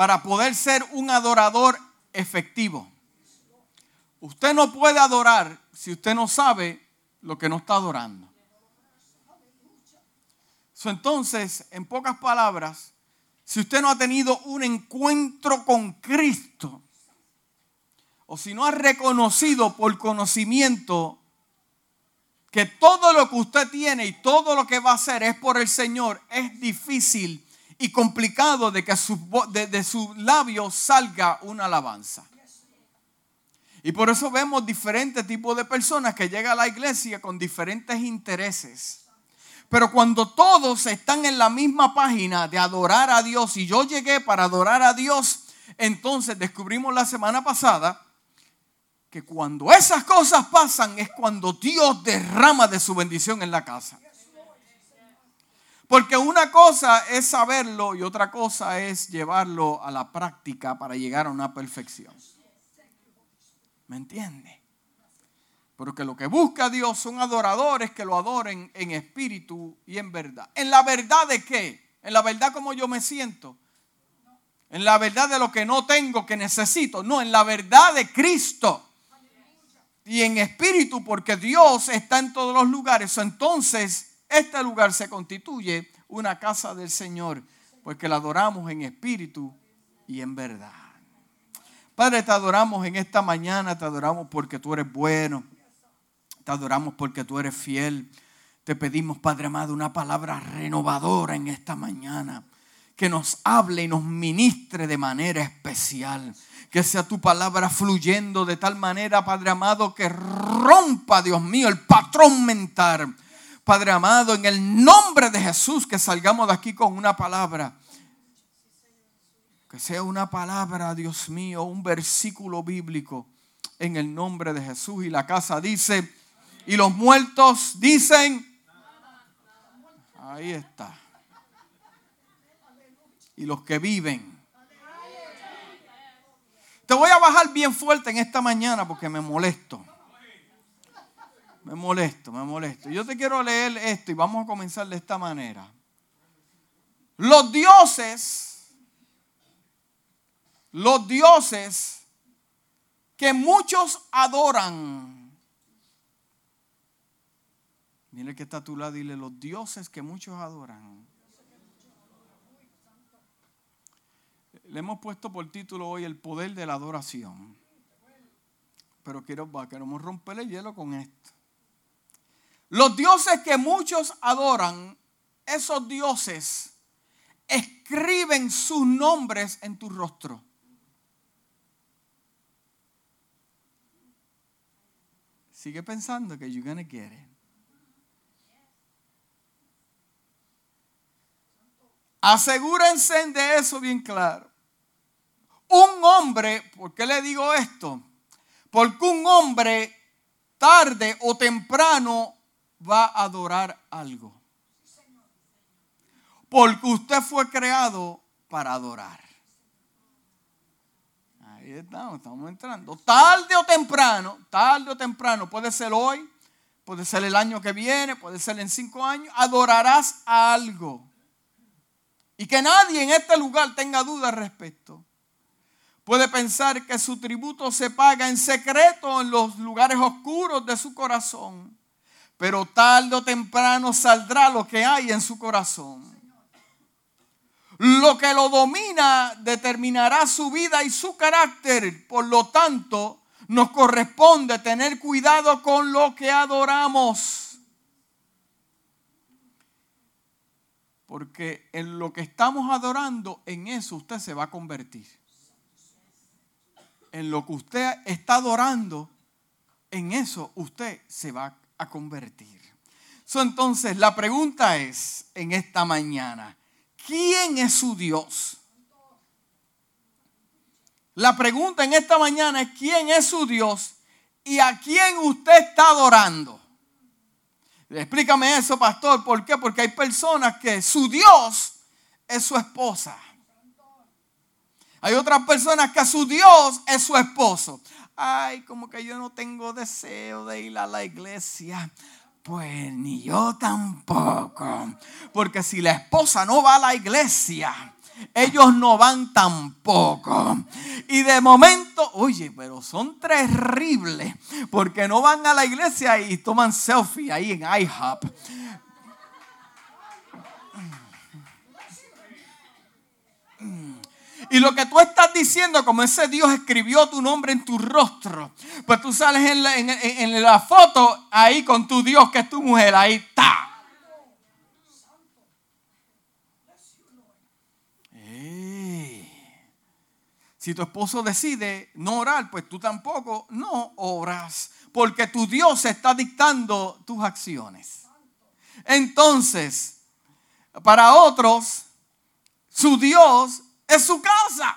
para poder ser un adorador efectivo. Usted no puede adorar si usted no sabe lo que no está adorando. entonces, en pocas palabras, si usted no ha tenido un encuentro con Cristo, o si no ha reconocido por conocimiento que todo lo que usted tiene y todo lo que va a hacer es por el Señor, es difícil y complicado de que de, de sus labios salga una alabanza. Y por eso vemos diferentes tipos de personas que llegan a la iglesia con diferentes intereses. Pero cuando todos están en la misma página de adorar a Dios y yo llegué para adorar a Dios, entonces descubrimos la semana pasada que cuando esas cosas pasan es cuando Dios derrama de su bendición en la casa. Porque una cosa es saberlo y otra cosa es llevarlo a la práctica para llegar a una perfección. ¿Me entiende? Porque lo que busca Dios son adoradores que lo adoren en espíritu y en verdad. ¿En la verdad de qué? ¿En la verdad como yo me siento? ¿En la verdad de lo que no tengo, que necesito? No, en la verdad de Cristo. Y en espíritu, porque Dios está en todos los lugares. Entonces, este lugar se constituye una casa del Señor, porque la adoramos en espíritu y en verdad. Padre, te adoramos en esta mañana, te adoramos porque tú eres bueno, te adoramos porque tú eres fiel. Te pedimos, Padre amado, una palabra renovadora en esta mañana, que nos hable y nos ministre de manera especial. Que sea tu palabra fluyendo de tal manera, Padre amado, que rompa, Dios mío, el patrón mental. Padre amado, en el nombre de Jesús, que salgamos de aquí con una palabra que sea una palabra, Dios mío, un versículo bíblico en el nombre de Jesús. Y la casa dice, y los muertos dicen, ahí está. Y los que viven. Te voy a bajar bien fuerte en esta mañana porque me molesto. Me molesto, me molesto. Yo te quiero leer esto y vamos a comenzar de esta manera. Los dioses los dioses que muchos adoran. Mire que está a tu lado, dile los dioses que muchos adoran. Le hemos puesto por título hoy el poder de la adoración. Pero quiero, queremos romper el hielo con esto. Los dioses que muchos adoran, esos dioses escriben sus nombres en tu rostro. Sigue pensando que you're gonna get it. Asegúrense de eso bien claro. Un hombre, ¿por qué le digo esto? Porque un hombre tarde o temprano va a adorar algo. Porque usted fue creado para adorar estamos, estamos entrando. Tarde o temprano, tarde o temprano, puede ser hoy, puede ser el año que viene, puede ser en cinco años, adorarás a algo. Y que nadie en este lugar tenga duda al respecto. Puede pensar que su tributo se paga en secreto en los lugares oscuros de su corazón. Pero tarde o temprano saldrá lo que hay en su corazón. Lo que lo domina determinará su vida y su carácter. Por lo tanto, nos corresponde tener cuidado con lo que adoramos. Porque en lo que estamos adorando, en eso usted se va a convertir. En lo que usted está adorando, en eso usted se va a convertir. entonces, la pregunta es en esta mañana, ¿quién es su Dios? La pregunta en esta mañana es quién es su Dios y a quién usted está adorando. Explícame eso, pastor. ¿Por qué? Porque hay personas que su Dios es su esposa. Hay otras personas que su Dios es su esposo. Ay, como que yo no tengo deseo de ir a la iglesia. Pues ni yo tampoco. Porque si la esposa no va a la iglesia, ellos no van tampoco. Y de momento, oye, pero son terribles porque no van a la iglesia y toman selfie ahí en IHOP. Y lo que tú estás diciendo, como ese Dios escribió tu nombre en tu rostro, pues tú sales en la, foto ahí con tu Dios, que es tu mujer, ahí está. Si tu esposo decide no orar, pues tú tampoco no oras, porque tu Dios está dictando tus acciones. Entonces, para otros, su Dios es su casa.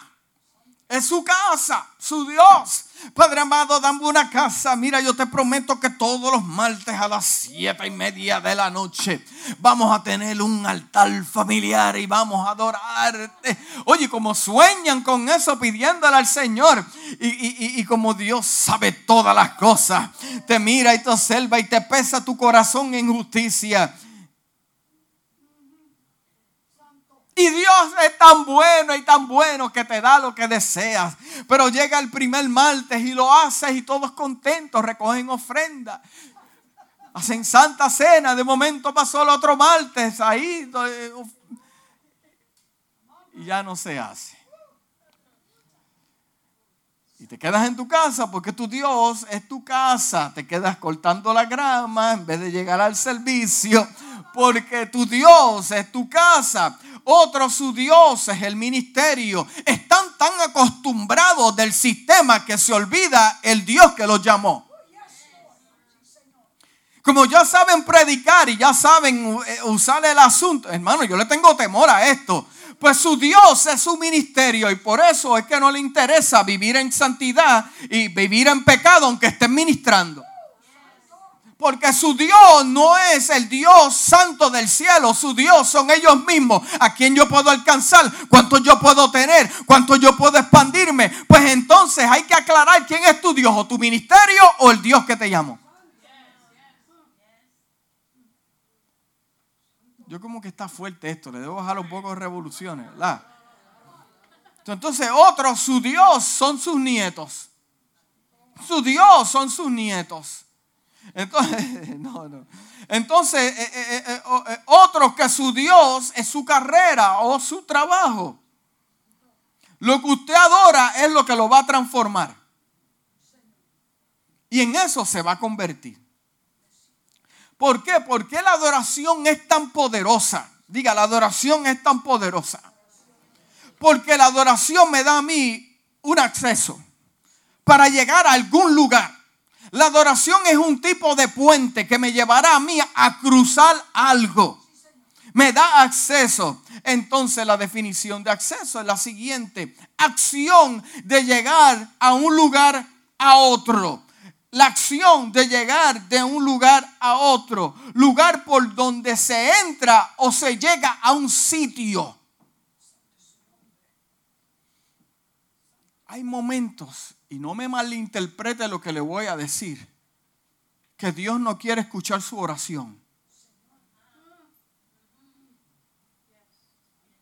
Es su casa, su Dios. Padre amado, dame una casa. Mira, yo te prometo que todos los martes a las siete y media de la noche vamos a tener un altar familiar y vamos a adorarte. Oye, como sueñan con eso pidiéndole al Señor. Y, y como Dios sabe todas las cosas, te mira y te observa y te pesa tu corazón en justicia Y Dios es tan bueno y tan bueno que te da lo que deseas. Pero llega el primer martes y lo haces y todos contentos recogen ofrenda. Hacen santa cena. De momento pasó el otro martes ahí. Y ya no se hace. Y te quedas en tu casa porque tu Dios es tu casa. Te quedas cortando la grama en vez de llegar al servicio. Porque tu Dios es tu casa. Otro su Dios es el ministerio. Están tan acostumbrados del sistema que se olvida el Dios que los llamó. Como ya saben predicar y ya saben eh, usar el asunto, hermano, yo le tengo temor a esto. Pues su Dios es su ministerio y por eso es que no le interesa vivir en santidad y vivir en pecado aunque estén ministrando. Porque su Dios no es el Dios santo del cielo. Su Dios son ellos mismos. A quien yo puedo alcanzar, cuánto yo puedo tener, cuánto yo puedo expandirme. Pues entonces hay que aclarar quién es tu Dios, o tu ministerio o el Dios que te llamó. Yo como que está fuerte esto, le debo bajar un poco de revoluciones, ¿verdad? Entonces otros, su Dios son sus nietos. Su Dios son sus nietos. Entonces, no, no. Entonces, eh, eh, eh, otro que su Dios es su carrera o su trabajo. Lo que usted adora es lo que lo va a transformar. Y en eso se va a convertir. ¿Por qué? Porque la adoración es tan poderosa. Diga, la adoración es tan poderosa. Porque la adoración me da a mí un acceso para llegar a algún lugar. La adoración es un tipo de puente que me llevará a mí a cruzar algo. Me da acceso. Entonces la definición de acceso es la siguiente. Acción de llegar a un lugar a otro. La acción de llegar de un lugar a otro. Lugar por donde se entra o se llega a un sitio. Hay momentos y no me malinterprete lo que le voy a decir, que Dios no quiere escuchar su oración.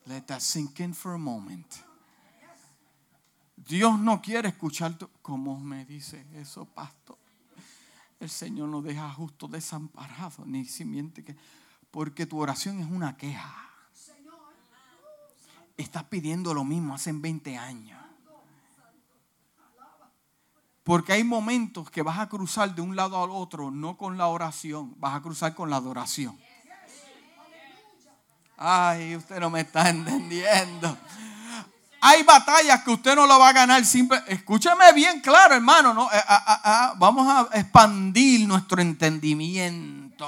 Let that sink in for a moment. Dios no quiere escuchar tu, como me dice eso, pastor. El Señor no deja justo desamparado, ni simiente que porque tu oración es una queja. Estás pidiendo lo mismo hace 20 años. Porque hay momentos que vas a cruzar de un lado al otro, no con la oración, vas a cruzar con la adoración. Ay, usted no me está entendiendo. Hay batallas que usted no lo va a ganar simple. Escúcheme bien claro, hermano. ¿no? Eh, ah, ah, ah, vamos a expandir nuestro entendimiento.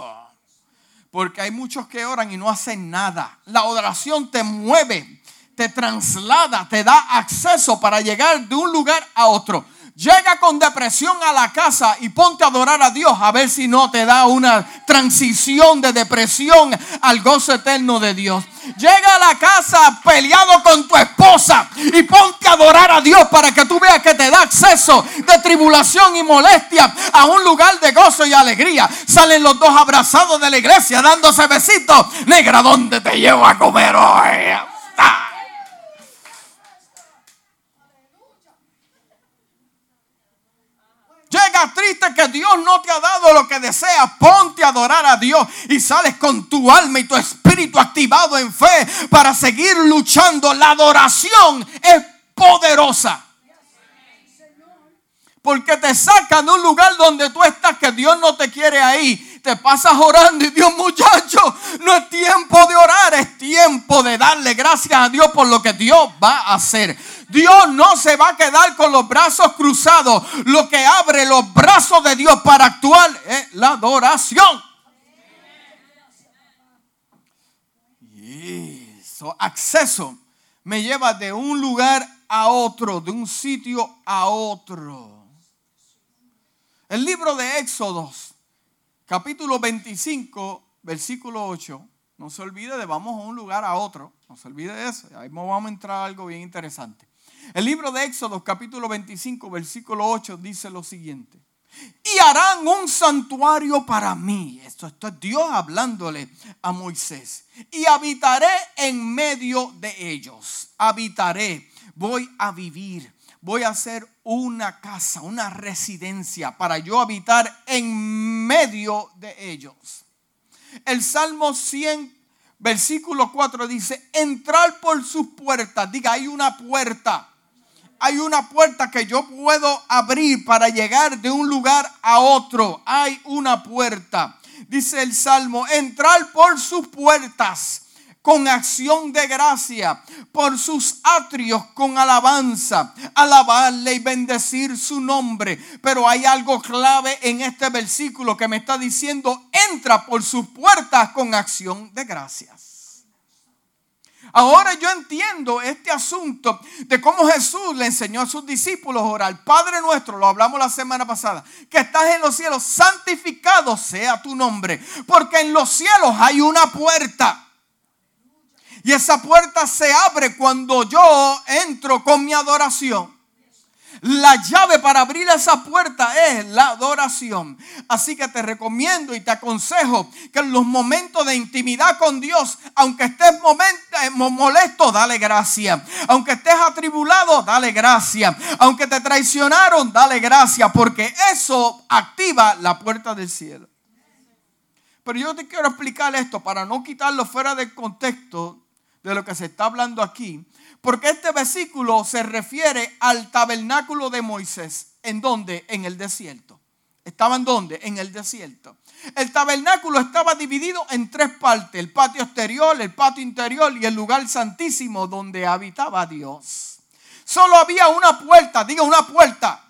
Porque hay muchos que oran y no hacen nada. La oración te mueve, te traslada, te da acceso para llegar de un lugar a otro. Llega con depresión a la casa y ponte a adorar a Dios a ver si no te da una transición de depresión al gozo eterno de Dios. Llega a la casa peleado con tu esposa y ponte a adorar a Dios para que tú veas que te da acceso de tribulación y molestia a un lugar de gozo y alegría. Salen los dos abrazados de la iglesia dándose besitos. Negra, ¿dónde te llevo a comer hoy? Triste que Dios no te ha dado lo que deseas, ponte a adorar a Dios y sales con tu alma y tu espíritu activado en fe para seguir luchando. La adoración es poderosa. Porque te saca de un lugar donde tú estás que Dios no te quiere ahí. Te pasas orando y Dios muchacho, no es tiempo de orar, es tiempo de darle gracias a Dios por lo que Dios va a hacer. Dios no se va a quedar con los brazos cruzados. Lo que abre los brazos de Dios para actuar es la adoración. Eso, acceso me lleva de un lugar a otro, de un sitio a otro. El libro de Éxodos, capítulo 25, versículo 8. No se olvide de vamos a un lugar a otro. No se olvide de eso. Ahí vamos a entrar a algo bien interesante. El libro de Éxodos, capítulo 25, versículo 8, dice lo siguiente. Y harán un santuario para mí. Esto, esto es Dios hablándole a Moisés. Y habitaré en medio de ellos. Habitaré. Voy a vivir voy a hacer una casa, una residencia para yo habitar en medio de ellos. El Salmo 100, versículo 4 dice, entrar por sus puertas. Diga, hay una puerta. Hay una puerta que yo puedo abrir para llegar de un lugar a otro. Hay una puerta. Dice el Salmo, entrar por sus puertas con acción de gracia, por sus atrios con alabanza, alabarle y bendecir su nombre. Pero hay algo clave en este versículo que me está diciendo, entra por sus puertas con acción de gracias. Ahora yo entiendo este asunto de cómo Jesús le enseñó a sus discípulos a orar. Padre nuestro, lo hablamos la semana pasada, que estás en los cielos, santificado sea tu nombre, porque en los cielos hay una puerta. Y esa puerta se abre cuando yo entro con mi adoración. La llave para abrir esa puerta es la adoración. Así que te recomiendo y te aconsejo que en los momentos de intimidad con Dios, aunque estés molesto, dale gracia. Aunque estés atribulado, dale gracia. Aunque te traicionaron, dale gracia. Porque eso activa la puerta del cielo. Pero yo te quiero explicar esto para no quitarlo fuera del contexto de lo que se está hablando aquí, porque este versículo se refiere al tabernáculo de Moisés. ¿En dónde? En el desierto. ¿Estaban dónde? En el desierto. El tabernáculo estaba dividido en tres partes, el patio exterior, el patio interior y el lugar santísimo donde habitaba Dios. Solo había una puerta, diga una puerta,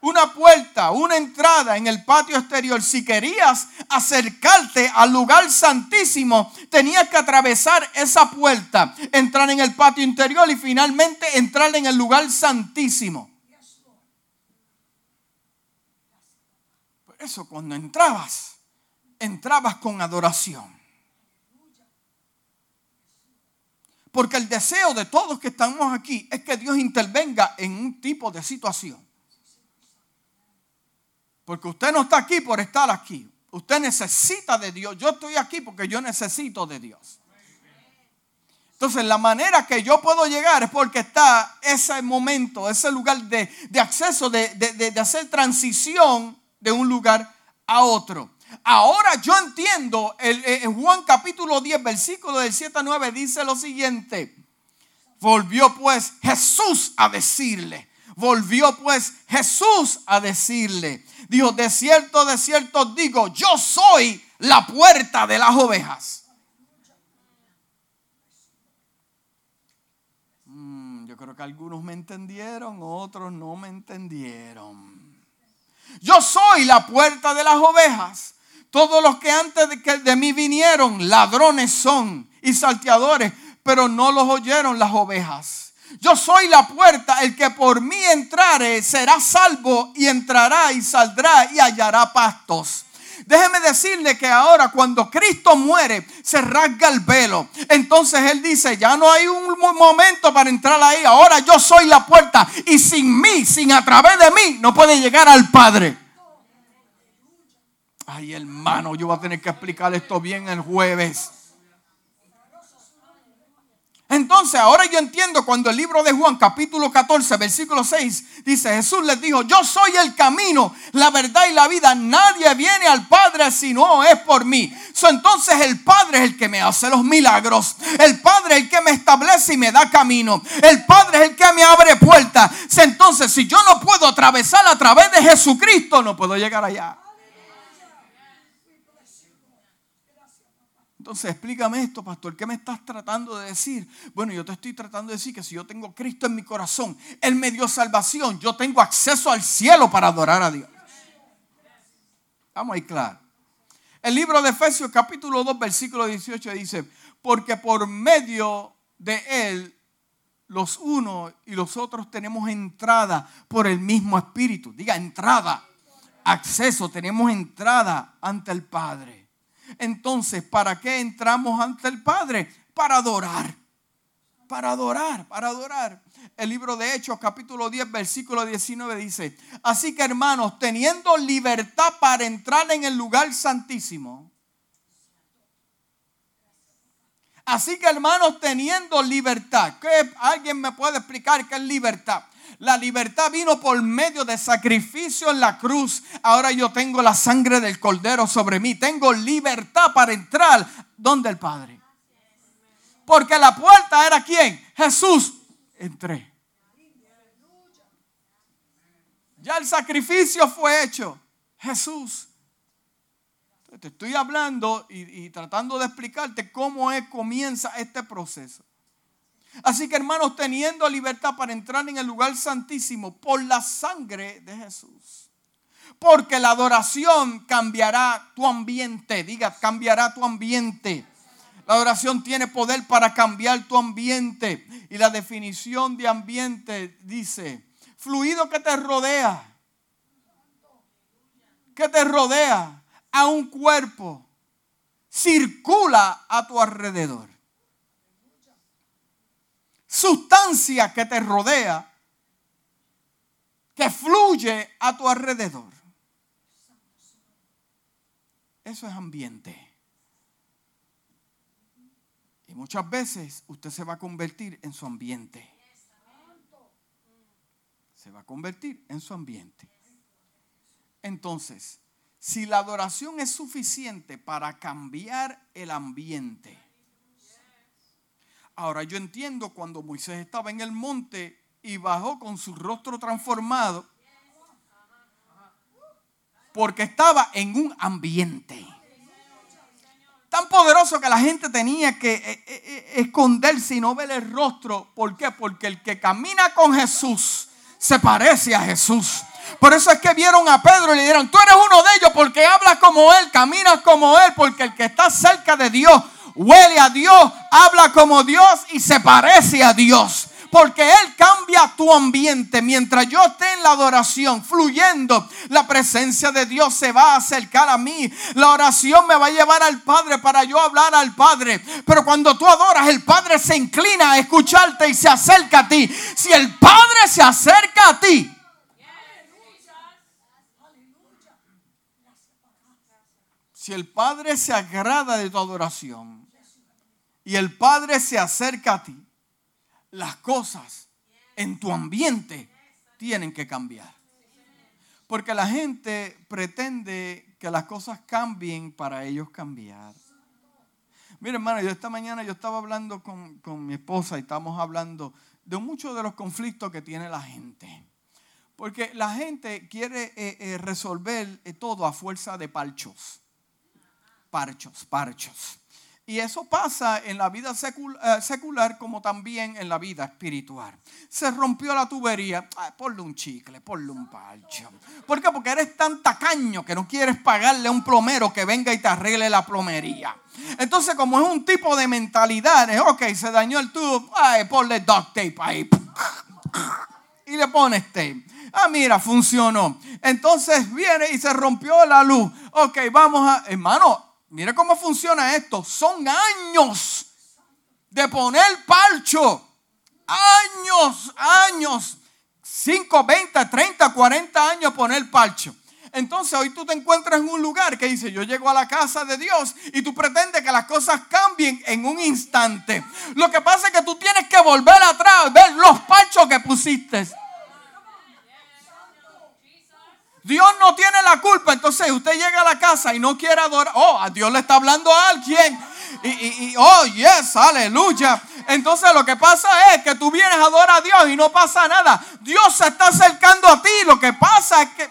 una puerta, una entrada en el patio exterior. Si querías acercarte al lugar santísimo, tenías que atravesar esa puerta, entrar en el patio interior y finalmente entrar en el lugar santísimo. Por eso cuando entrabas, entrabas con adoración. Porque el deseo de todos que estamos aquí es que Dios intervenga en un tipo de situación. Porque usted no está aquí por estar aquí. Usted necesita de Dios. Yo estoy aquí porque yo necesito de Dios. Entonces la manera que yo puedo llegar es porque está ese momento, ese lugar de, acceso, de, de, hacer transición de un lugar a otro. Ahora yo entiendo, en Juan capítulo 10, versículo del 7 a 9 dice lo siguiente. Volvió pues Jesús a decirle, volvió pues Jesús a decirle, Dijo, de cierto, de cierto digo, yo soy la puerta de las ovejas. Mm, yo creo que algunos me entendieron, otros no me entendieron. Yo soy la puerta de las ovejas. Todos los que antes de, que de mí vinieron, ladrones son y salteadores, pero no los oyeron las ovejas. Yo soy la puerta, el que por mí entrare será salvo y entrará y saldrá y hallará pastos. Déjeme decirle que ahora cuando Cristo muere se rasga el velo. Entonces Él dice, ya no hay un momento para entrar ahí. Ahora yo soy la puerta y sin mí, sin a través de mí, no puede llegar al Padre. Ay hermano, yo voy a tener que explicar esto bien el jueves. Entonces, ahora yo entiendo cuando el libro de Juan, capítulo 14, versículo 6, dice, Jesús les dijo, yo soy el camino, la verdad y la vida. Nadie viene al Padre si no es por mí. entonces el Padre es el que me hace los milagros. El Padre es el que me establece y me da camino. El Padre es el que me abre puertas. Entonces, si yo no puedo atravesar a través de Jesucristo, no puedo llegar allá. Entonces, explícame esto, pastor. ¿Qué me estás tratando de decir? Bueno, yo te estoy tratando de decir que si yo tengo Cristo en mi corazón, Él me dio salvación, yo tengo acceso al cielo para adorar a Dios. Vamos ahí, claro. El libro de Efesios, capítulo 2, versículo 18 dice: Porque por medio de Él, los unos y los otros tenemos entrada por el mismo Espíritu. Diga entrada, acceso, tenemos entrada ante el Padre. Entonces, ¿para qué entramos ante el Padre? Para adorar. Para adorar, para adorar. El libro de Hechos, capítulo 10, versículo 19 dice, así que hermanos, teniendo libertad para entrar en el lugar santísimo. Así que hermanos, teniendo libertad, ¿qué, ¿alguien me puede explicar qué es libertad? La libertad vino por medio de sacrificio en la cruz. Ahora yo tengo la sangre del cordero sobre mí. Tengo libertad para entrar donde el Padre. Porque la puerta era quién? Jesús. Entré. Ya el sacrificio fue hecho. Jesús. Te estoy hablando y, tratando de explicarte cómo es, comienza este proceso. Así que hermanos, teniendo libertad para entrar en el lugar santísimo por la sangre de Jesús. Porque la adoración cambiará tu ambiente. Diga, cambiará tu ambiente. La adoración tiene poder para cambiar tu ambiente. Y la definición de ambiente dice, fluido que te rodea. Que te rodea a un cuerpo. Circula a tu alrededor sustancia que te rodea, que fluye a tu alrededor. Eso es ambiente. Y muchas veces usted se va a convertir en su ambiente. Se va a convertir en su ambiente. Entonces, si la adoración es suficiente para cambiar el ambiente, Ahora yo entiendo cuando Moisés estaba en el monte y bajó con su rostro transformado, porque estaba en un ambiente tan poderoso que la gente tenía que eh, eh, eh, esconderse y no ver el rostro. ¿Por qué? Porque el que camina con Jesús se parece a Jesús. Por eso es que vieron a Pedro y le dijeron, tú eres uno de ellos porque hablas como Él, caminas como Él, porque el que está cerca de Dios huele a Dios, habla como Dios y se parece a Dios. Porque Él cambia tu ambiente. Mientras yo esté en la adoración, fluyendo, la presencia de Dios se va a acercar a mí. La oración me va a llevar al Padre para yo hablar al Padre. Pero cuando tú adoras, el Padre se inclina a escucharte y se acerca a ti. Si el Padre se acerca a ti, si el Padre se agrada de tu adoración, y el Padre se acerca a ti, las cosas en tu ambiente tienen que cambiar. Porque la gente pretende que las cosas cambien para ellos cambiar. Mira, hermano, yo esta mañana yo estaba hablando con, mi esposa y estamos hablando de muchos de los conflictos que tiene la gente. Porque la gente quiere eh, eh, resolver eh, todo a fuerza de parchos. Parchos, parchos. Y eso pasa en la vida eh, secular como también en la vida espiritual. Se rompió la tubería, ponle un chicle, ponle un parcho. ¿Por qué? Porque eres tan tacaño que no quieres pagarle a un plomero que venga y te arregle la plomería. Entonces, como es un tipo de mentalidad, es, ok, se dañó el tubo, ay, ponle duct tape ahí. Y le pones tape. Ah, mira, funcionó. Entonces viene y se rompió la luz. Ok, vamos a, hermano, Mire cómo funciona esto. Son años de poner parcho. Años, años. 5, 20, 30, 40 años poner parcho. Entonces hoy tú te encuentras en un lugar que dice, yo llego a la casa de Dios y tú pretendes que las cosas cambien en un instante. Lo que pasa es que tú tienes que volver atrás, ver los pachos que pusiste. Dios no tiene la culpa. Entonces usted llega a la casa y no quiere adorar. Oh, a Dios le está hablando a alguien. Y, y, oh, yes, aleluya. Entonces lo que pasa es que tú vienes a adorar a Dios y no pasa nada. Dios se está acercando a ti. Lo que pasa es que...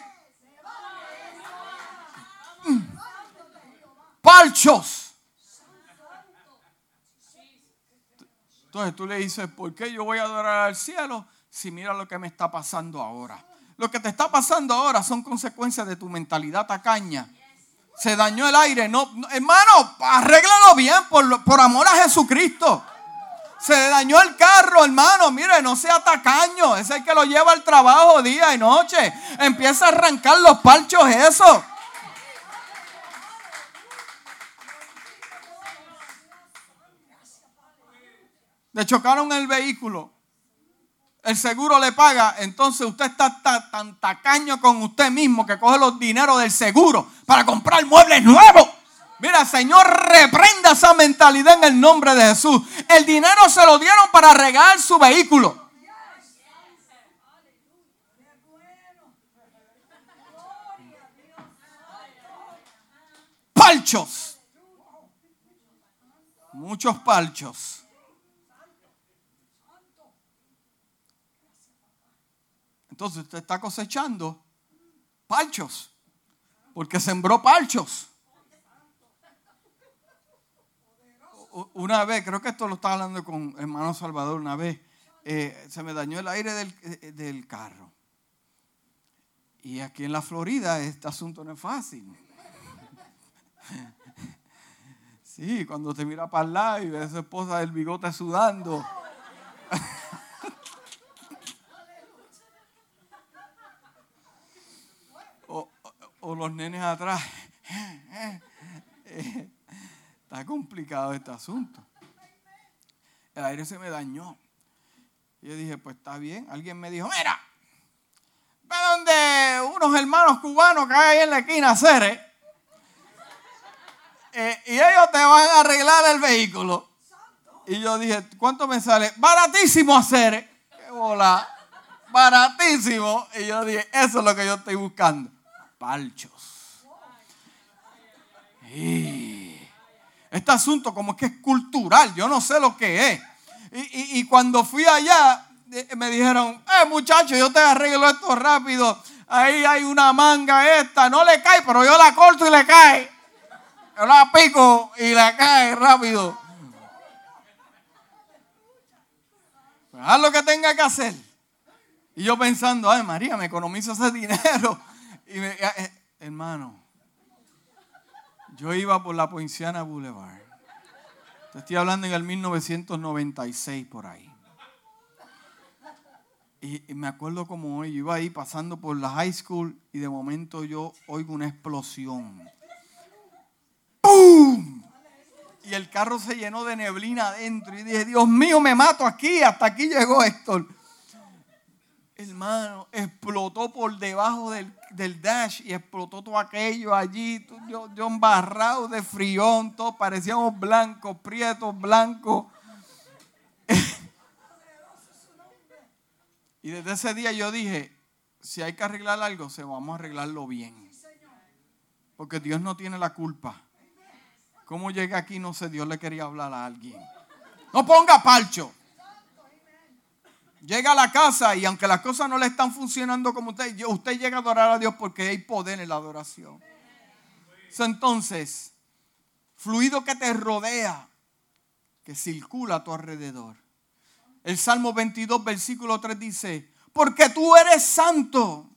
Palchos. Entonces tú le dices, ¿por qué yo voy a adorar al cielo si mira lo que me está pasando ahora? Lo que te está pasando ahora son consecuencias de tu mentalidad tacaña. Se dañó el aire. No, hermano, arréglalo bien por, por amor a Jesucristo. Se dañó el carro, hermano. Mire, no sea tacaño. Es el que lo lleva al trabajo día y noche. Empieza a arrancar los parchos, eso. Le chocaron el vehículo el seguro le paga, entonces usted está tan, tacaño con usted mismo que coge los dineros del seguro para comprar muebles nuevos. Mira, Señor, reprenda esa mentalidad en el nombre de Jesús. El dinero se lo dieron para regar su vehículo. Palchos. Muchos palchos. Entonces usted está cosechando palchos, porque sembró palchos. Una vez, creo que esto lo estaba hablando con hermano Salvador una vez, eh, se me dañó el aire del, eh, del carro. Y aquí en la Florida este asunto no es fácil. Sí, cuando te mira para el lado y ve a su esposa del bigote sudando. los nenes atrás. Está complicado este asunto. El aire se me dañó. Y yo dije, pues está bien. Alguien me dijo, mira, ve donde unos hermanos cubanos que hay ahí en la esquina, Cere. Eh, y ellos te van a arreglar el vehículo. Y yo dije, ¿cuánto me sale? Baratísimo hacer. Qué bola. Baratísimo. Y yo dije, eso es lo que yo estoy buscando palchos. Este asunto como que es cultural, yo no sé lo que es. Y, cuando fui allá, me dijeron, eh muchacho, yo te arreglo esto rápido. Ahí hay una manga esta, no le cae, pero yo la corto y le cae. Yo la pico y le cae rápido. Pues haz lo que tenga que hacer. Y yo pensando, ay María, me economizo ese dinero. Y me, eh, eh, hermano, yo iba por la Poinciana Boulevard. Estoy hablando en el 1996 por ahí. Y, me acuerdo como hoy, yo iba ahí pasando por la high school y de momento yo oigo una explosión. ¡Pum! Y el carro se llenó de neblina adentro. Y dije, Dios mío, me mato aquí. Hasta aquí llegó Héctor. Hermano, explotó por debajo del, dash y explotó todo aquello allí. Yo, yo embarrado de frión, todos parecíamos blancos, prietos, blancos. y desde ese día yo dije, si hay que arreglar algo, se vamos a arreglarlo bien. Porque Dios no tiene la culpa. ¿Cómo llega aquí? No sé, Dios le quería hablar a alguien. No ponga palcho. Llega a la casa y aunque las cosas no le están funcionando como usted, usted llega a adorar a Dios porque hay poder en la adoración. Entonces, fluido que te rodea, que circula a tu alrededor. El Salmo 22, versículo 3 dice, porque tú eres santo,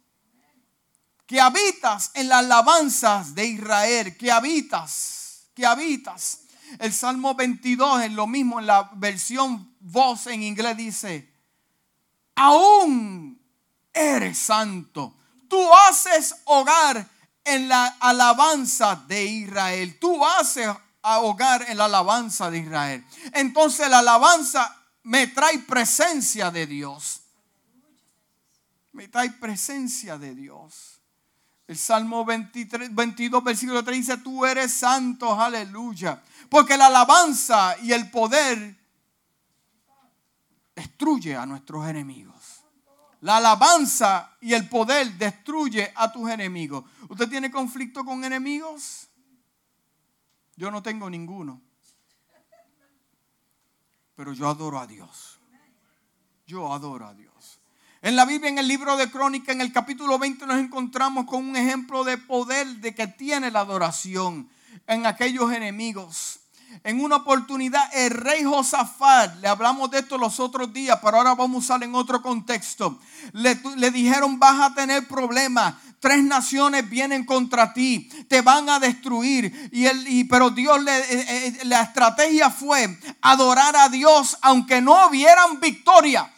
que habitas en las alabanzas de Israel, que habitas, que habitas. El Salmo 22 es lo mismo en la versión voz en inglés dice, aún eres santo. Tú haces hogar en la alabanza de Israel. Tú haces hogar en la alabanza de Israel. Entonces la alabanza me trae presencia de Dios. Me trae presencia de Dios. El Salmo 23, 22, versículo 3 dice, tú eres santo, aleluya. Porque la alabanza y el poder destruye a nuestros enemigos. La alabanza y el poder destruye a tus enemigos. ¿Usted tiene conflicto con enemigos? Yo no tengo ninguno. Pero yo adoro a Dios. Yo adoro a Dios. En la Biblia, en el libro de Crónica, en el capítulo 20, nos encontramos con un ejemplo de poder de que tiene la adoración en aquellos enemigos. En una oportunidad, el rey Josafat, le hablamos de esto los otros días, pero ahora vamos a usar en otro contexto. Le, dijeron: Vas a tener problemas tres naciones vienen contra ti, te van a destruir. Y, el, pero Dios, le, eh, eh, la estrategia fue adorar a Dios aunque no hubieran victoria.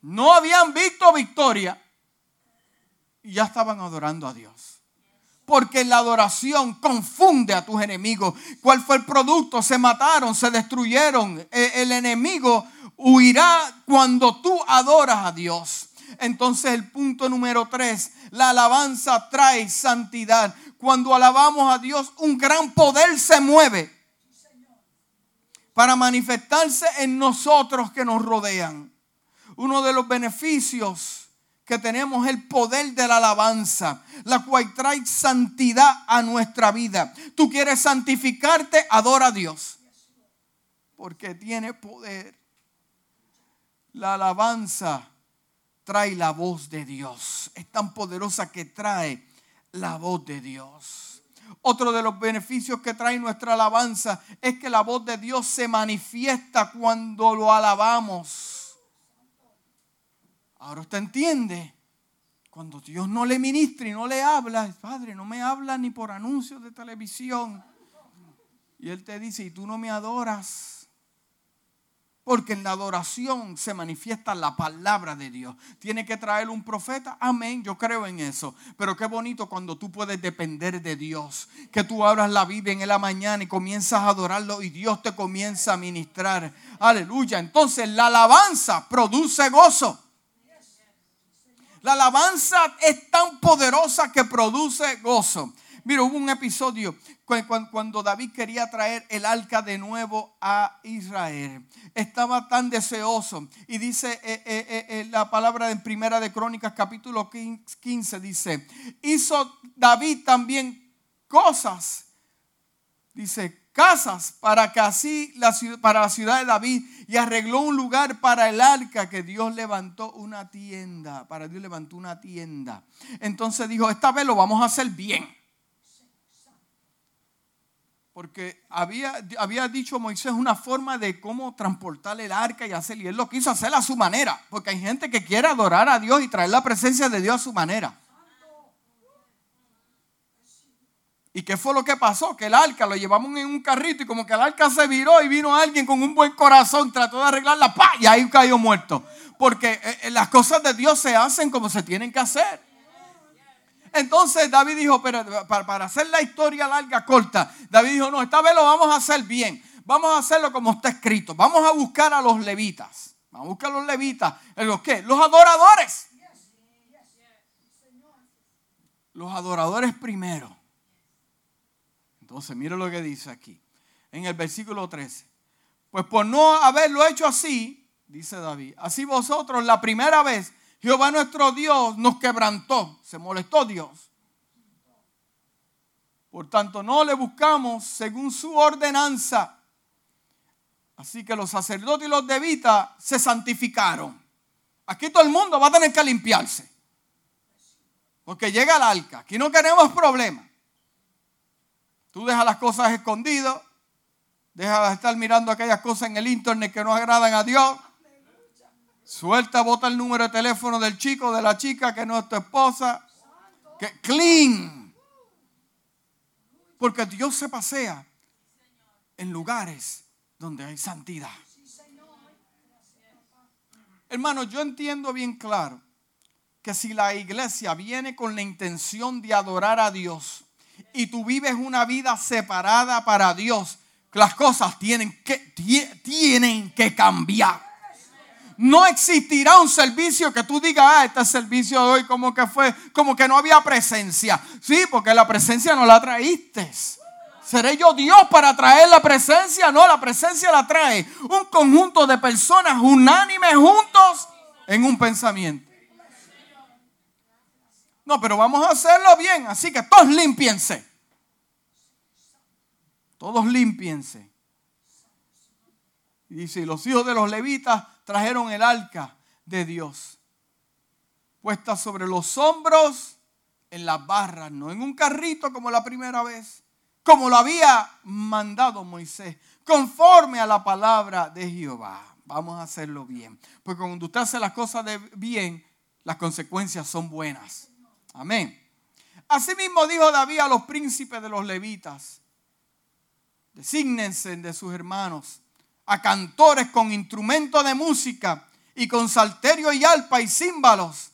No habían visto victoria y ya estaban adorando a Dios. Porque la adoración confunde a tus enemigos. ¿Cuál fue el producto? Se mataron, se destruyeron. E, el enemigo huirá cuando tú adoras a Dios. Entonces el punto número tres, la alabanza trae santidad. Cuando alabamos a Dios, un gran poder se mueve para manifestarse en nosotros que nos rodean. Uno de los beneficios que tenemos el poder de la alabanza, la cual trae santidad a nuestra vida. Tú quieres santificarte, adora a Dios, porque tiene poder. La alabanza trae la voz de Dios. Es tan poderosa que trae la voz de Dios. Otro de los beneficios que trae nuestra alabanza es que la voz de Dios se manifiesta cuando lo alabamos. Ahora usted entiende. Cuando Dios no le ministra y no le habla, Padre, no me habla ni por anuncios de televisión. Y Él te dice, y tú no me adoras. Porque en la adoración se manifiesta la palabra de Dios. ¿Tiene que traer un profeta? Amén, yo creo en eso. Pero qué bonito cuando tú puedes depender de Dios. Que tú abras la Biblia en la mañana y comienzas a adorarlo y Dios te comienza a ministrar. Aleluya. Entonces la alabanza produce gozo. La alabanza es tan poderosa que produce gozo. Mira, hubo un episodio cuando David quería traer el arca de nuevo a Israel. Estaba tan deseoso. Y dice eh, eh, eh, la palabra en Primera de Crónicas capítulo 15, dice, hizo David también cosas, dice, casas para que así la para la ciudad de David y arregló un lugar para el arca que Dios levantó una tienda, para Dios levantó una tienda. Entonces dijo, esta vez lo vamos a hacer bien. Porque había, había dicho Moisés una forma de cómo transportar el arca y hacer, y él lo quiso hacer a su manera. Porque hay gente que quiere adorar a Dios y traer la presencia de Dios a su manera. ¿Y qué fue lo que pasó? Que el arca lo llevamos en un carrito y como que el arca se viró y vino alguien con un buen corazón, trató de arreglarla, ¡pa! y ahí cayó muerto. Porque eh, eh, las cosas de Dios se hacen como se tienen que hacer. Entonces David dijo, pero para, hacer la historia larga, corta, David dijo, no, esta vez lo vamos a hacer bien. Vamos a hacerlo como está escrito. Vamos a buscar a los levitas. Vamos a buscar a los levitas. ¿Los qué? Los adoradores. Los adoradores primero. Entonces, mire lo que dice aquí. En el versículo 13. Pues por no haberlo hecho así, dice David, así vosotros la primera vez Jehová nuestro Dios nos quebrantó, se molestó Dios. Por tanto, no le buscamos según su ordenanza. Así que los sacerdotes y los levitas se santificaron. Aquí todo el mundo va a tener que limpiarse. Porque llega el arca. Aquí no queremos problemas. Tú dejas las cosas escondidas. Deja de estar mirando aquellas cosas en el internet que no agradan a Dios. Suelta, bota el número de teléfono del chico, de la chica que no es tu esposa. Que clean. Porque Dios se pasea en lugares donde hay santidad. Hermano, yo entiendo bien claro que si la iglesia viene con la intención de adorar a Dios y tú vives una vida separada para Dios, las cosas tienen que, tienen que cambiar. No existirá un servicio que tú digas, ah, este servicio de hoy como que fue, como que no había presencia. Sí, porque la presencia no la traíste. ¿Seré yo Dios para traer la presencia? No, la presencia la trae un conjunto de personas unánimes juntos en un pensamiento. No, pero vamos a hacerlo bien, así que todos limpiense. Todos limpiense. Y dice, los hijos de los levitas trajeron el arca de Dios, puesta sobre los hombros en las barras, no en un carrito como la primera vez, como lo había mandado Moisés, conforme a la palabra de Jehová. Vamos a hacerlo bien. Porque cuando usted hace las cosas de bien, las consecuencias son buenas. Amén. Asimismo dijo David a los príncipes de los levitas, desígnense de sus hermanos a cantores con instrumentos de música y con salterio y alpa y címbalos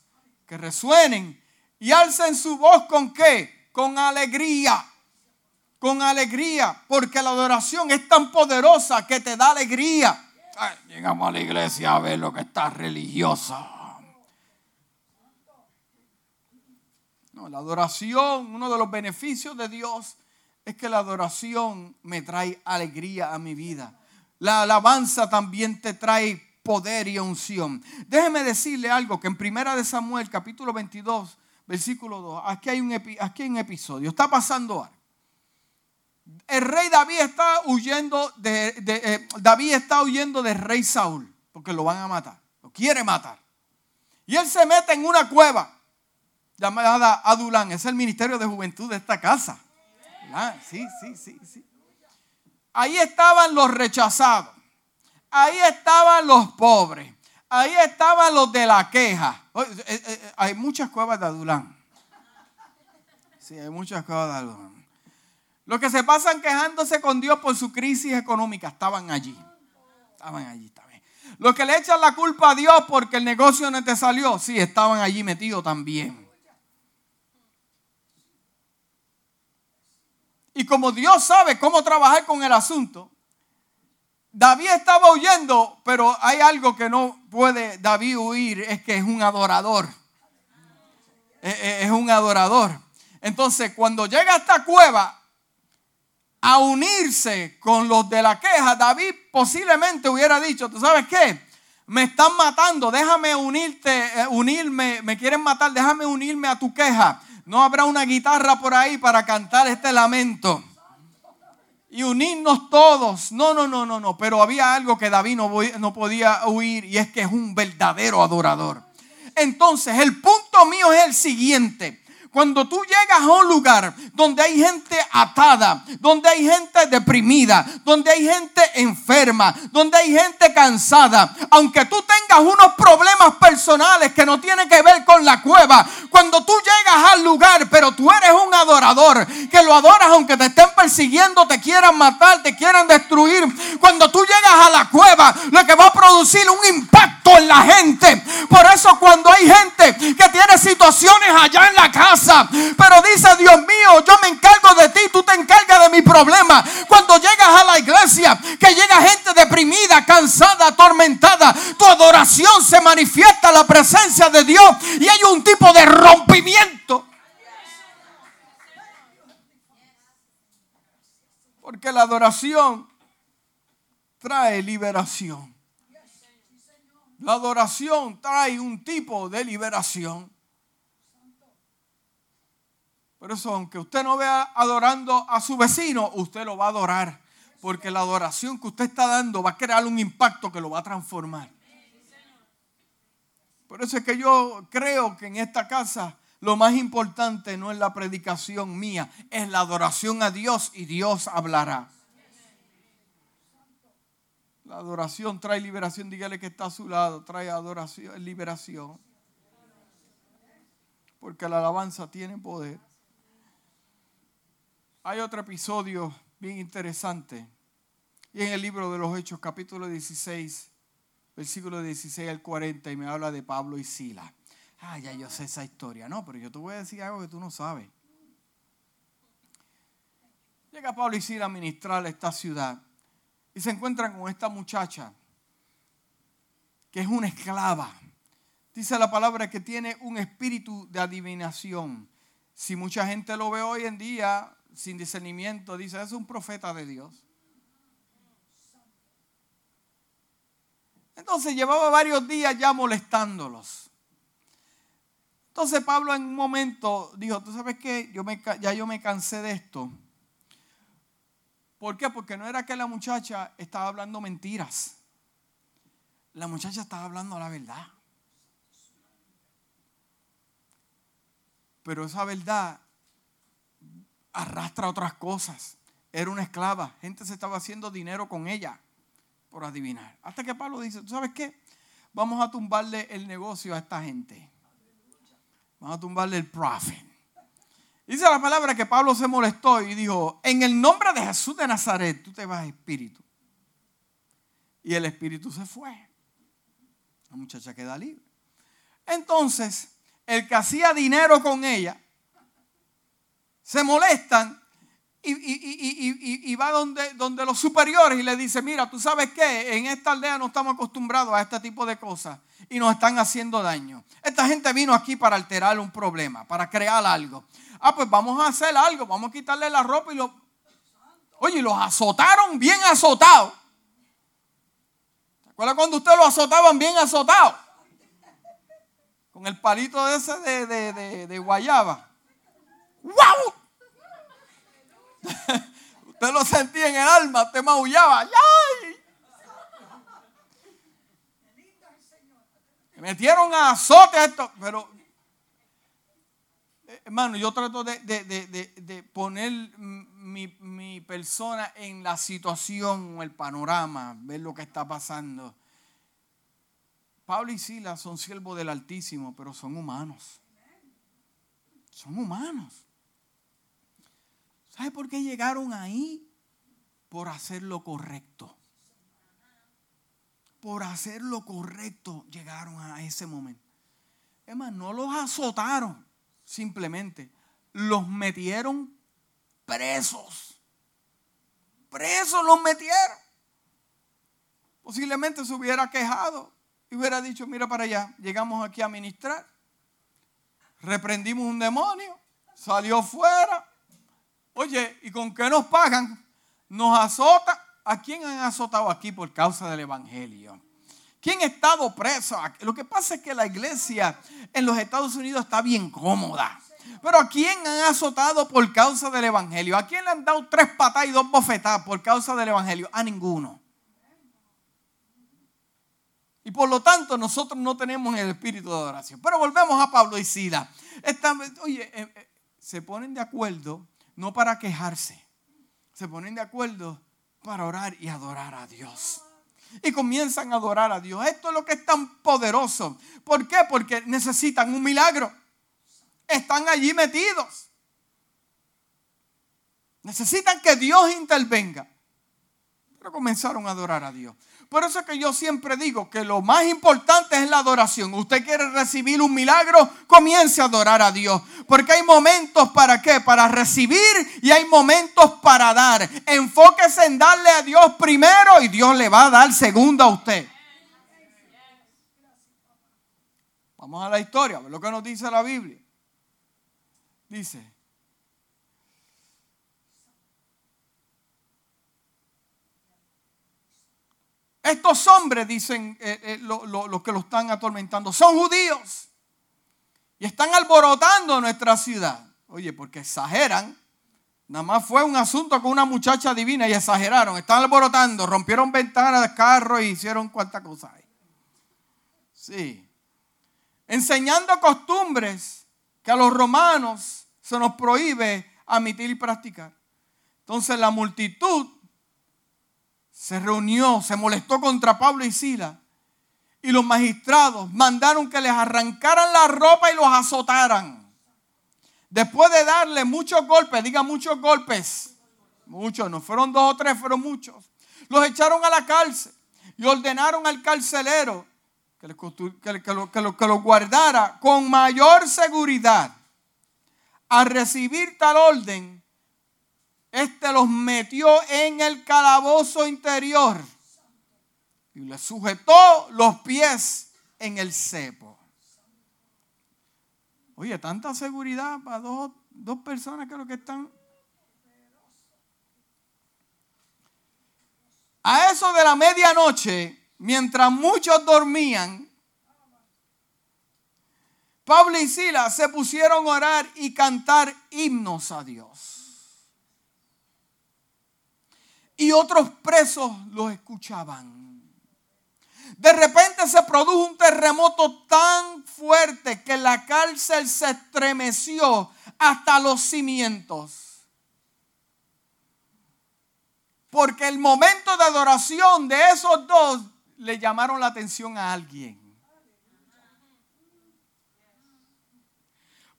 que resuenen y alcen su voz con qué? Con alegría. Con alegría, porque la adoración es tan poderosa que te da alegría. llegamos a la iglesia a ver lo que está religiosa. No, la adoración, uno de los beneficios de Dios es que la adoración me trae alegría a mi vida. La alabanza también te trae poder y unción. Déjeme decirle algo que en Primera de Samuel, capítulo 22, versículo 2, aquí hay un, aquí hay un episodio, está pasando algo. El rey David está huyendo de, eh, David está huyendo del rey Saúl, porque lo van a matar, lo quiere matar. Y él se mete en una cueva llamada Adulán, es el ministerio de juventud de esta casa. Sí, sí, sí, sí. Ahí estaban los rechazados. Ahí estaban los pobres. Ahí estaban los de la queja. Eh, eh, eh, hay muchas cuevas de Adulán. Sí, hay muchas cuevas de Adulán. Los que se pasan quejándose con Dios por su crisis económica estaban allí. Estaban allí también. Los que le echan la culpa a Dios porque el negocio no te salió, sí, estaban allí metidos también. Y como Dios sabe cómo trabajar con el asunto, David estaba huyendo, pero hay algo que no puede David huir, es que es un adorador. Es un adorador. Entonces, cuando llega a esta cueva a unirse con los de la queja, David posiblemente hubiera dicho, ¿tú sabes qué? Me están matando, déjame unirte, eh, unirme, me quieren matar, déjame unirme a tu queja. No habrá una guitarra por ahí para cantar este lamento. Y unirnos todos. No, no, no, no, no. Pero había algo que David no, no podía huir y es que es un verdadero adorador. Entonces, el punto mío es el siguiente. Cuando tú llegas a un lugar donde hay gente atada, donde hay gente deprimida, donde hay gente enferma, donde hay gente cansada, aunque tú tengas unos problemas personales que no tienen que ver con la cueva, cuando tú llegas al lugar, pero tú eres un adorador, que lo adoras aunque te estén persiguiendo, te quieran matar, te quieran destruir, cuando tú llegas a la cueva, lo que va a producir un impacto en la gente. Por eso cuando hay gente que tiene situaciones allá en la casa, pero dice Dios mío, yo me encargo de ti, tú te encargas de mi problema. Cuando llegas a la iglesia, que llega gente deprimida, cansada, atormentada, tu adoración se manifiesta la presencia de Dios y hay un tipo de rompimiento. Porque la adoración trae liberación. La adoración trae un tipo de liberación. Por eso, aunque usted no vea adorando a su vecino, usted lo va a adorar. Porque la adoración que usted está dando va a crear un impacto que lo va a transformar. Por eso es que yo creo que en esta casa lo más importante no es la predicación mía, es la adoración a Dios y Dios hablará. La adoración trae liberación, dígale que está a su lado, trae adoración, liberación. Porque la alabanza tiene poder. Hay otro episodio bien interesante. Y en el libro de los Hechos, capítulo 16, versículo 16 al 40, y me habla de Pablo y Sila. Ah, ya yo sé esa historia. No, pero yo te voy a decir algo que tú no sabes. Llega Pablo y Sila a ministrar a esta ciudad y se encuentran con esta muchacha que es una esclava. Dice la palabra que tiene un espíritu de adivinación. Si mucha gente lo ve hoy en día sin discernimiento, dice, es un profeta de Dios. Entonces llevaba varios días ya molestándolos. Entonces Pablo en un momento dijo, ¿tú sabes qué? Yo me, ya yo me cansé de esto. ¿Por qué? Porque no era que la muchacha estaba hablando mentiras. La muchacha estaba hablando la verdad. Pero esa verdad arrastra otras cosas. Era una esclava. Gente se estaba haciendo dinero con ella por adivinar. Hasta que Pablo dice, ¿tú sabes qué? Vamos a tumbarle el negocio a esta gente. Vamos a tumbarle el profit. Dice la palabra que Pablo se molestó y dijo, en el nombre de Jesús de Nazaret, tú te vas espíritu. Y el espíritu se fue. La muchacha queda libre. Entonces, el que hacía dinero con ella, se molestan y, va donde, donde los superiores y le dice, mira, tú sabes qué, en esta aldea no estamos acostumbrados a este tipo de cosas y nos están haciendo daño. Esta gente vino aquí para alterar un problema, para crear algo. Ah, pues vamos a hacer algo, vamos a quitarle la ropa y lo... Oye, los azotaron bien azotados. ¿Se acuerdan cuando ustedes lo azotaban bien azotado? Con el palito ese de, de, de guayaba. ¡Wow! Usted lo sentía en el alma, usted maullaba. ¡Ay! Metieron a azote esto, pero eh, hermano, yo trato de, poner mi, mi, persona en la situación, el panorama, ver lo que está pasando. Pablo y Silas son siervos del Altísimo, pero son humanos. Son humanos. ¿Sabe por qué llegaron ahí? Por hacer lo correcto. Por hacer lo correcto llegaron a ese momento. Es más, no los azotaron simplemente. Los metieron presos. Presos los metieron. Posiblemente se hubiera quejado y hubiera dicho, mira para allá, llegamos aquí a ministrar. Reprendimos un demonio, salió fuera, Oye, ¿y con qué nos pagan? Nos azota. ¿A quién han azotado aquí por causa del Evangelio? ¿Quién ha estado preso? Lo que pasa es que la iglesia en los Estados Unidos está bien cómoda. Pero ¿a quién han azotado por causa del Evangelio? ¿A quién le han dado tres patas y dos bofetadas por causa del Evangelio? A ninguno. Y por lo tanto nosotros no tenemos el espíritu de adoración. Pero volvemos a Pablo y Sila. oye, eh, eh, se ponen de acuerdo no para quejarse. Se ponen de acuerdo para orar y adorar a Dios. Y comienzan a adorar a Dios. Esto es lo que es tan poderoso. ¿Por qué? Porque necesitan un milagro. Están allí metidos. Necesitan que Dios intervenga. Pero comenzaron a adorar a Dios. Por eso es que yo siempre digo que lo más importante es la adoración. Usted quiere recibir un milagro, comience a adorar a Dios. Porque hay momentos para qué? Para recibir y hay momentos para dar. Enfóquese en darle a Dios primero y Dios le va a dar segundo a usted. Vamos a la historia, lo que nos dice la Biblia. Dice, Estos hombres, dicen eh, eh, los que lo están atormentando, son judíos. Y están alborotando nuestra ciudad. Oye, porque exageran. Nada más fue un asunto con una muchacha divina y exageraron. Están alborotando, rompieron ventanas de carro y hicieron cuantas cosas hay. Sí. Enseñando costumbres que a los romanos se nos prohíbe admitir y practicar. Entonces la multitud se reunió, se molestó contra Pablo y Sila. Y los magistrados mandaron que les arrancaran la ropa y los azotaran. Después de darle muchos golpes, diga muchos golpes, muchos, no fueron dos o tres, fueron muchos. Los echaron a la cárcel y ordenaron al carcelero que, lo, que lo guardara con mayor seguridad. Al recibir tal orden, este los metió en el calabozo interior y le sujetó los pies en el cepo. Oye, tanta seguridad para dos, dos personas que lo que están A eso de la medianoche, mientras muchos dormían, Pablo y Silas se pusieron a orar y cantar himnos a Dios. Y otros presos los escuchaban. De repente se produjo un terremoto tan fuerte que la cárcel se estremeció hasta los cimientos. Porque el momento de adoración de esos dos le llamaron la atención a alguien.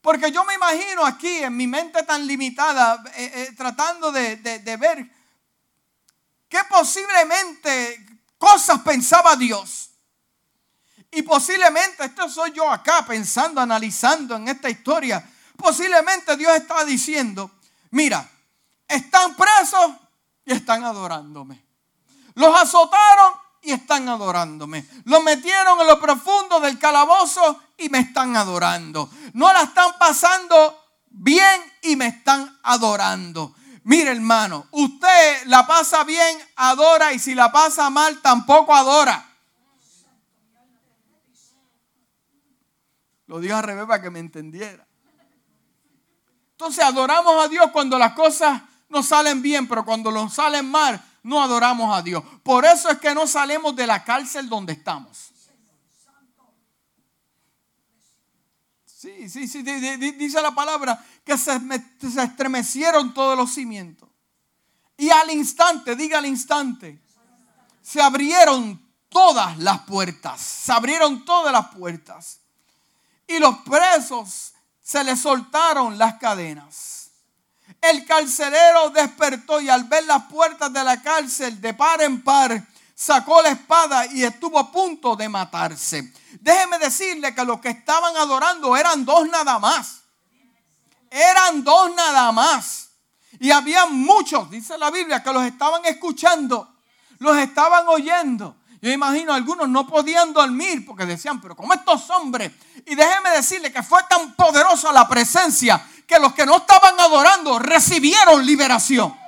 Porque yo me imagino aquí, en mi mente tan limitada, eh, eh, tratando de, de ver qué posiblemente cosas pensaba Dios. Y posiblemente, esto soy yo acá pensando, analizando en esta historia, posiblemente Dios está diciendo, mira, están presos y están adorándome. Los azotaron y están adorándome. Los metieron en lo profundo del calabozo y me están adorando. No la están pasando bien y me están adorando. Mire hermano, usted la pasa bien, adora y si la pasa mal, tampoco adora. Lo digo al revés para que me entendiera. Entonces adoramos a Dios cuando las cosas nos salen bien, pero cuando nos salen mal, no adoramos a Dios. Por eso es que no salimos de la cárcel donde estamos. Sí, sí, sí, dice la palabra que se, estremecieron todos los cimientos. Y al instante, diga al instante, se abrieron todas las puertas. Se abrieron todas las puertas. Y los presos se les soltaron las cadenas. El carcelero despertó y al ver las puertas de la cárcel de par en par, sacó la espada y estuvo a punto de matarse. Déjeme decirle que los que estaban adorando eran dos nada más. Eran dos nada más. Y había muchos, dice la Biblia, que los estaban escuchando, los estaban oyendo. Yo imagino algunos no podían dormir porque decían, pero como estos hombres. Y déjeme decirle que fue tan poderosa la presencia que los que no estaban adorando recibieron liberación.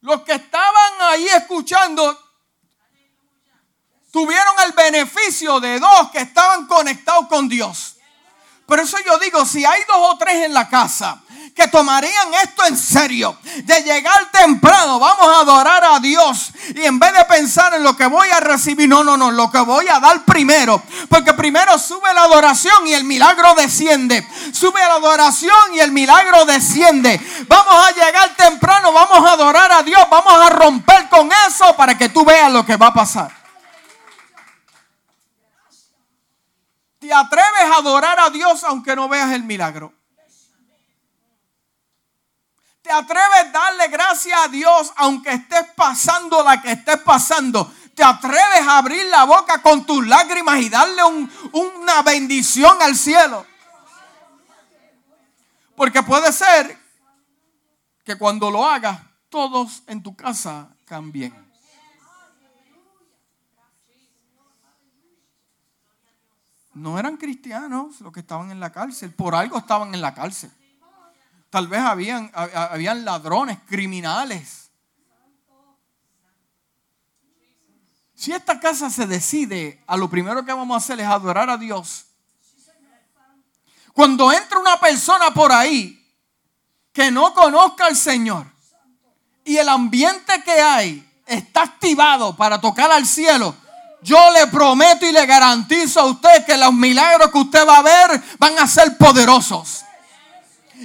Los que estaban ahí escuchando tuvieron el beneficio de dos que estaban conectados con Dios. Por eso yo digo, si hay dos o tres en la casa que tomarían esto en serio, de llegar temprano, vamos a adorar a Dios y en vez de pensar en lo que voy a recibir, no, no, no, lo que voy a dar primero, porque primero sube la adoración y el milagro desciende, sube la adoración y el milagro desciende. Vamos a llegar temprano, vamos a adorar a Dios, vamos a romper con eso para que tú veas lo que va a pasar. ¿Te atreves a adorar a Dios aunque no veas el milagro? ¿Te atreves a darle gracias a Dios aunque estés pasando la que estés pasando? ¿Te atreves a abrir la boca con tus lágrimas y darle una bendición al cielo? Porque puede ser que cuando lo hagas, todos en tu casa cambien. No eran cristianos los que estaban en la cárcel, por algo estaban en la cárcel. Tal vez habían, habían ladrones, criminales. Si esta casa se decide, a lo primero que vamos a hacer es adorar a Dios. Cuando entra una persona por ahí que no conozca al Señor y el ambiente que hay está activado para tocar al cielo, yo le prometo y le garantizo a usted que los milagros que usted va a ver van a ser poderosos.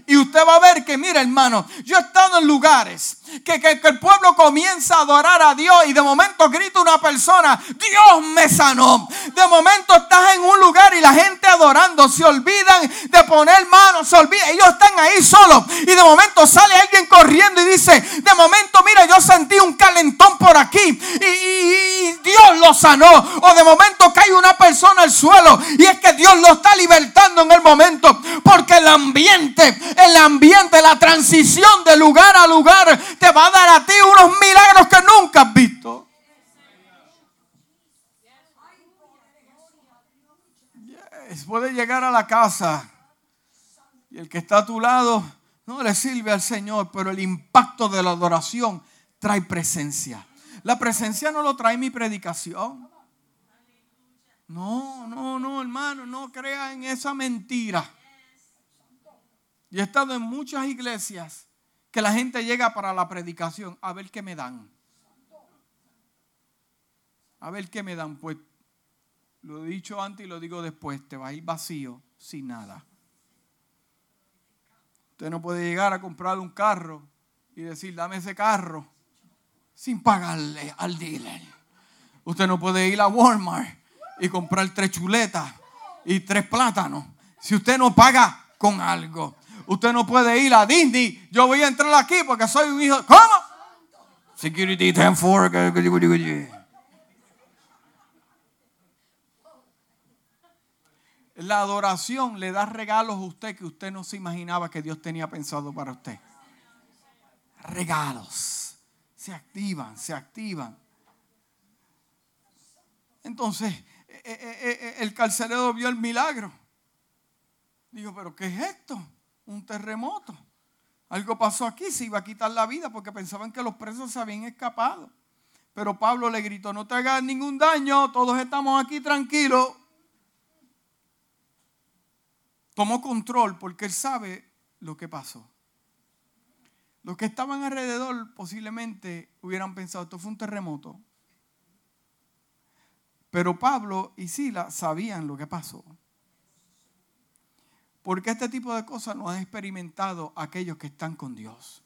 Y usted va a ver que, mira hermano, yo he estado en lugares que, que, el pueblo comienza a adorar a Dios y de momento grita una persona, Dios me sanó. De momento estás en un lugar y la gente adorando, se olvidan de poner manos, se olvidan, ellos están ahí solos y de momento sale alguien corriendo y dice, de momento mira, yo sentí un calentón por aquí y, y Dios lo lo sanó. O de momento cae una persona al suelo y es que Dios lo está libertando en el momento. Porque el ambiente, el ambiente, la transición de lugar a lugar te va a dar a ti unos milagros que nunca has visto. puede llegar a la casa y el que está a tu lado no le sirve al Señor, pero el impacto de la adoración trae presencia. La presencia no lo trae mi predicación. No, no, no, hermano, no crea en esa mentira. Y he estado en muchas iglesias que la gente llega para la predicación a ver qué me dan. A ver qué me dan. Pues lo he dicho antes y lo digo después, te va a ir vacío sin nada. Usted no puede llegar a comprar un carro y decir, dame ese carro sin pagarle al dealer. Usted no puede ir a Walmart y comprar tres chuletas y tres plátanos si usted no paga con algo. Usted no puede ir a Disney. Yo voy a entrar aquí porque soy un hijo. ¿Cómo? Security 10 La adoración le da regalos a usted que usted no se imaginaba que Dios tenía pensado para usted. Regalos. Se activan, se activan. Entonces, eh, eh, eh, el carcelero vio el milagro. Dijo, pero ¿qué es esto? Un terremoto. Algo pasó aquí, se iba a quitar la vida porque pensaban que los presos se habían escapado. Pero Pablo le gritó, no te hagas ningún daño, todos estamos aquí tranquilos tomó control porque él sabe lo que pasó. Los que estaban alrededor posiblemente hubieran pensado, esto fue un terremoto. Pero Pablo y Sila sabían lo que pasó. Porque este tipo de cosas no han experimentado aquellos que están con Dios.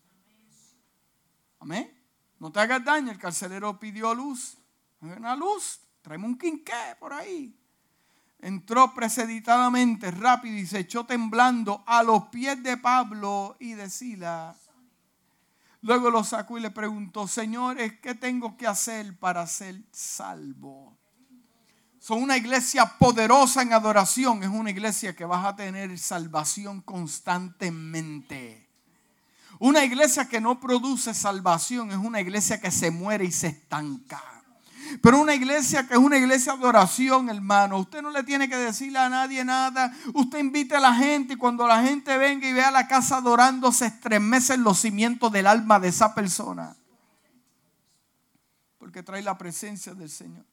Amén. No te hagas daño, el carcelero pidió luz. Una luz, traeme un quinqué por ahí entró preceditadamente rápido y se echó temblando a los pies de Pablo y de Sila. Luego lo sacó y le preguntó, señores, ¿qué tengo que hacer para ser salvo? Son una iglesia poderosa en adoración, es una iglesia que vas a tener salvación constantemente. Una iglesia que no produce salvación es una iglesia que se muere y se estanca. Pero una iglesia que es una iglesia de oración, hermano, usted no le tiene que decirle a nadie nada. Usted invite a la gente y cuando la gente venga y vea la casa adorando, se estremecen los cimientos del alma de esa persona. Porque trae la presencia del Señor.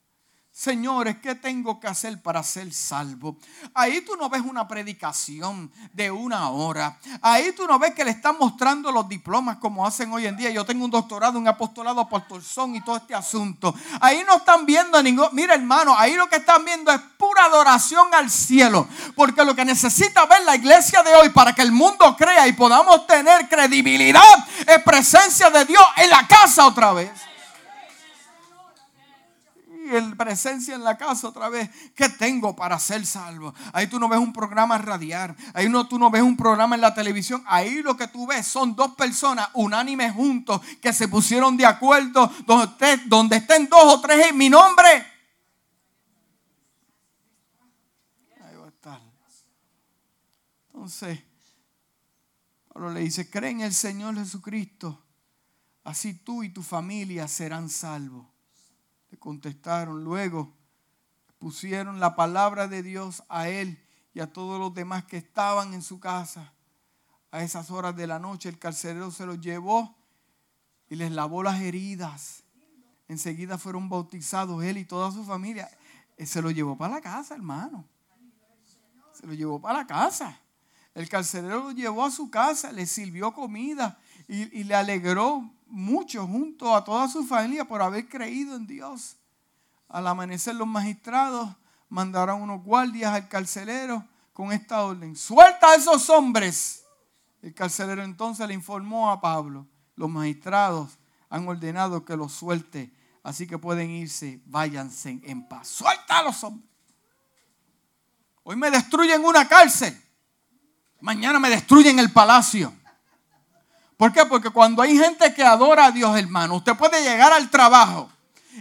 Señores, ¿qué tengo que hacer para ser salvo? Ahí tú no ves una predicación de una hora. Ahí tú no ves que le están mostrando los diplomas como hacen hoy en día. Yo tengo un doctorado, un apostolado apostolzón y todo este asunto. Ahí no están viendo ningún... Mira hermano, ahí lo que están viendo es pura adoración al cielo. Porque lo que necesita ver la iglesia de hoy para que el mundo crea y podamos tener credibilidad es presencia de Dios en la casa otra vez en presencia en la casa otra vez. ¿Qué tengo para ser salvo? Ahí tú no ves un programa radiar. Ahí no, tú no ves un programa en la televisión. Ahí lo que tú ves son dos personas unánimes juntos que se pusieron de acuerdo. Donde, donde estén dos o tres en mi nombre. Ahí va a estar. Entonces, Pablo le dice, cree en el Señor Jesucristo. Así tú y tu familia serán salvos. Contestaron. Luego pusieron la palabra de Dios a él y a todos los demás que estaban en su casa. A esas horas de la noche el carcelero se los llevó y les lavó las heridas. Enseguida fueron bautizados él y toda su familia. Se lo llevó para la casa, hermano. Se lo llevó para la casa. El carcelero lo llevó a su casa, le sirvió comida y, le alegró mucho junto a toda su familia por haber creído en Dios. Al amanecer los magistrados mandaron unos guardias al carcelero con esta orden. Suelta a esos hombres. El carcelero entonces le informó a Pablo. Los magistrados han ordenado que los suelte. Así que pueden irse, váyanse en paz. Suelta a los hombres. Hoy me destruyen una cárcel. Mañana me destruyen el palacio. ¿Por qué? Porque cuando hay gente que adora a Dios, hermano, usted puede llegar al trabajo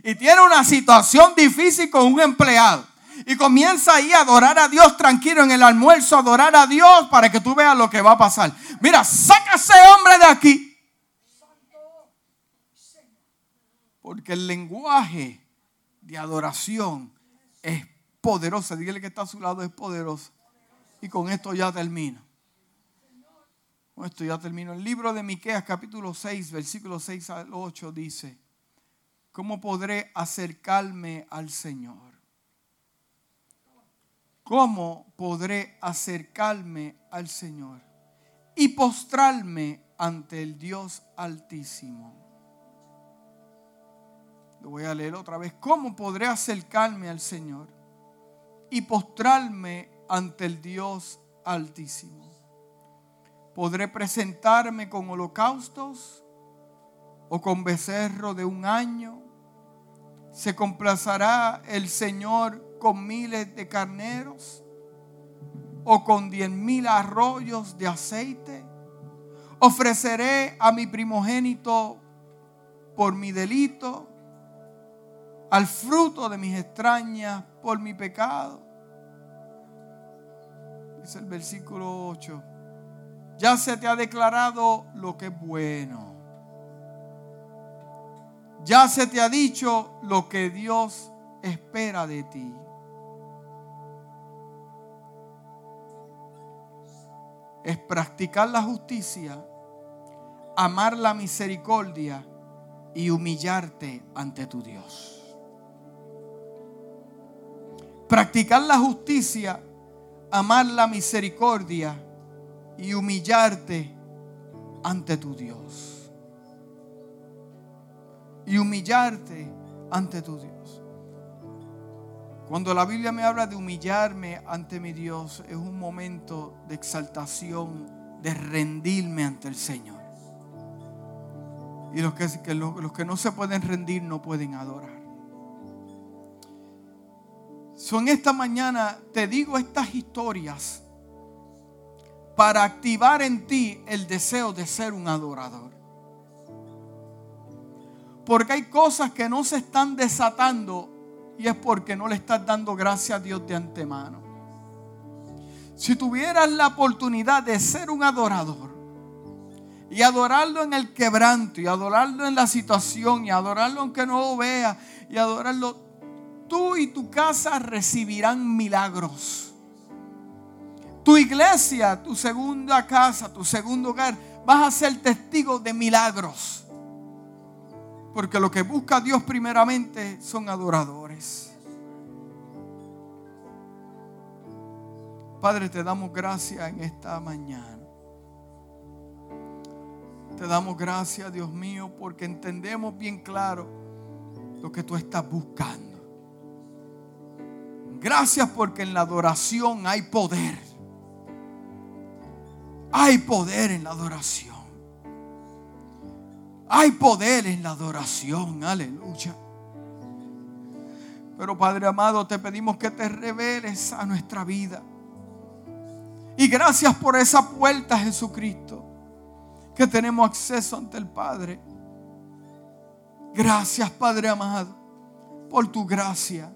y tiene una situación difícil con un empleado y comienza ahí a adorar a Dios tranquilo en el almuerzo, adorar a Dios para que tú veas lo que va a pasar. Mira, saca ese hombre de aquí. Porque el lenguaje de adoración es poderoso. Dígale que está a su lado, es poderoso. Y con esto ya termino. Con esto ya termino. El libro de Miqueas, capítulo 6, versículo 6 al 8, dice: ¿Cómo podré acercarme al Señor? ¿Cómo podré acercarme al Señor y postrarme ante el Dios Altísimo? Lo voy a leer otra vez. ¿Cómo podré acercarme al Señor y postrarme ante el Dios Altísimo? ¿Podré presentarme con holocaustos o con becerro de un año? ¿Se complazará el Señor con miles de carneros o con diez mil arroyos de aceite? ¿Ofreceré a mi primogénito por mi delito, al fruto de mis extrañas por mi pecado? Dice el versículo 8. Ya se te ha declarado lo que es bueno. Ya se te ha dicho lo que Dios espera de ti. es practicar la justicia, amar la misericordia y humillarte ante tu Dios. Practicar la justicia, amar la misericordia y humillarte ante tu Dios. Y humillarte ante tu Dios. Cuando la Biblia me habla de humillarme ante mi Dios, es un momento de exaltación, de rendirme ante el Señor. Y los que, los que no se pueden rendir no pueden adorar. Son esta mañana te digo estas historias para activar en ti el deseo de ser un adorador. Porque hay cosas que no se están desatando y es porque no le estás dando gracias a Dios de antemano. Si tuvieras la oportunidad de ser un adorador y adorarlo en el quebranto y adorarlo en la situación y adorarlo aunque no lo vea y adorarlo, tú y tu casa recibirán milagros. Tu iglesia, tu segunda casa, tu segundo hogar, vas a ser testigo de milagros. Porque lo que busca Dios primeramente son adoradores. Padre, te damos gracias en esta mañana. Te damos gracias, Dios mío, porque entendemos bien claro lo que tú estás buscando. Gracias porque en la adoración hay poder. Hay poder en la adoración. Hay poder en la adoración, aleluya. Pero Padre amado, te pedimos que te reveles a nuestra vida. Y gracias por esa puerta, Jesucristo, que tenemos acceso ante el Padre. Gracias, Padre amado, por tu gracia.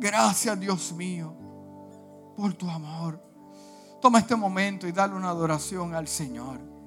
Gracias, Dios mío, por tu amor. Toma este momento y dale una adoración al Señor.